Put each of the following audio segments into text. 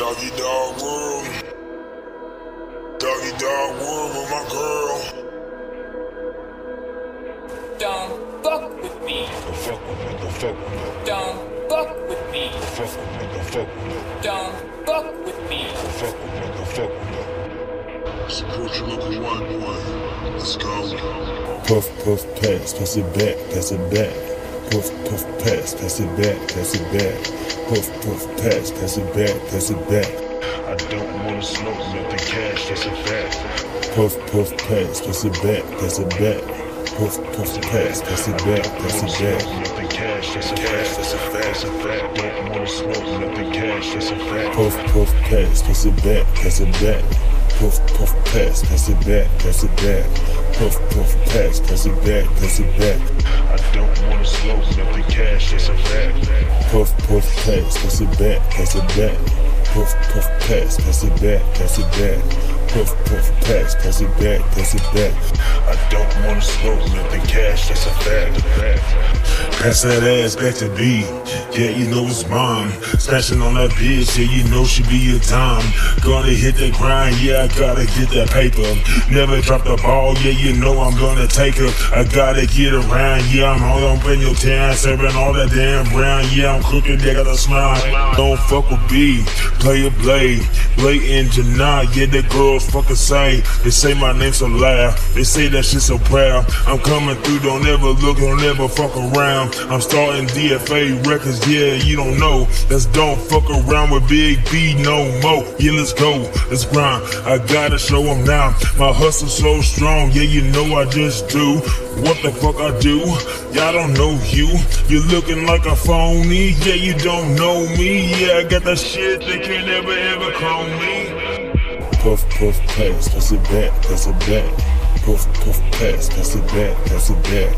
Doggy dog world. Doggy dog world with my girl. Don't fuck with me. Don't fuck with me, don't fuck with me, Don't fuck with me. don't fuck with me, don't fuck with me, Don't fuck with me. don't fuck with me, don't fuck with me. Support your local white boy. Let's go. Puff, puff, pass, pass it back, pass it back. Puff, puff, pass, pass it back, pass it back. Puff, puff, pass, pass it back, pass it back. I don't wanna smoke nothing cash, that's a fact. Puff, puff, pass, pass it back, pass it back. Puff, puff, pass, pass it back, pass it back. Nothing cash, that's a fact, that's a fact, that's a fact. Don't wanna smoke nothing cash, that's a fact. Puff, puff, pass, pass it back, pass it back. Puff, puff, pass, pass it back, pass it back. Puff, puff, pass, pass it back, pass it back. I don't wanna smoke Puff, puff, pass, pass it back, pass it back. Puff, puff, pass, pass it back, pass it back. Puff, puff, pass, pass it back, pass it back. I don't wanna smoke nothing cash, that's a fact. Pass that ass back to B. Yeah, you know it's mine. Smashing on that bitch, yeah, you know she be a time. Gonna hit the grind, yeah, I gotta get that paper. Never drop the ball, yeah, you know I'm gonna take her. I gotta get around, yeah, I'm all up in your town, serving all that damn brown. Yeah, I'm cooking, they got a smile. Don't fuck with B, play a blade, blatant deny. Yeah, the girls fucking say, they say my name so loud, they say that shit so proud. I'm coming through, don't ever look, don't ever fuck around. I'm starting DFA records, yeah, you don't know. Let's don't fuck around with Big B no more. Yeah, let's go, let's grind. I gotta show 'em now. My hustle so strong, yeah, you know I just do what the fuck I do. Y'all don't know you. You looking like a phony, yeah, you don't know me. Yeah, I got that shit they can never ever call me. Puff, puff, pass, pass it back, pass it back. Puff, puff, pass, pass it back, pass it back.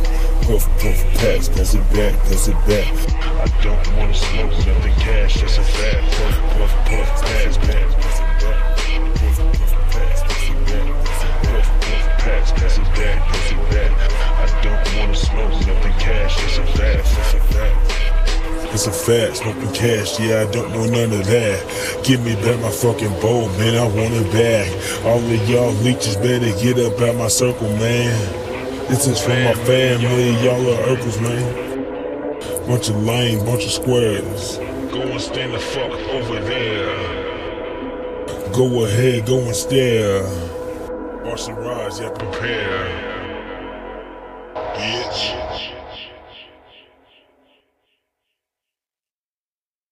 Puff, puff, pass, pass it back, pass it back. I don't wanna smoke nothing cash, that's a fact. Puff, puff, puff, pass, back, pass it back. Puff, puff, pass, pass it back, pass it back. Pass, pass pass it back. It's a fact, smoking cash, yeah, I don't know none of that. Give me back my fucking bowl, man, I want it back. All of y'all leeches better get up out my circle, man. This is for my family, y'all are Urkels, man. Bunch of lame, bunch of squares. Go and stand the fuck over there. Go ahead, go and stare. Watch the rise, yeah, prepare. Bitch.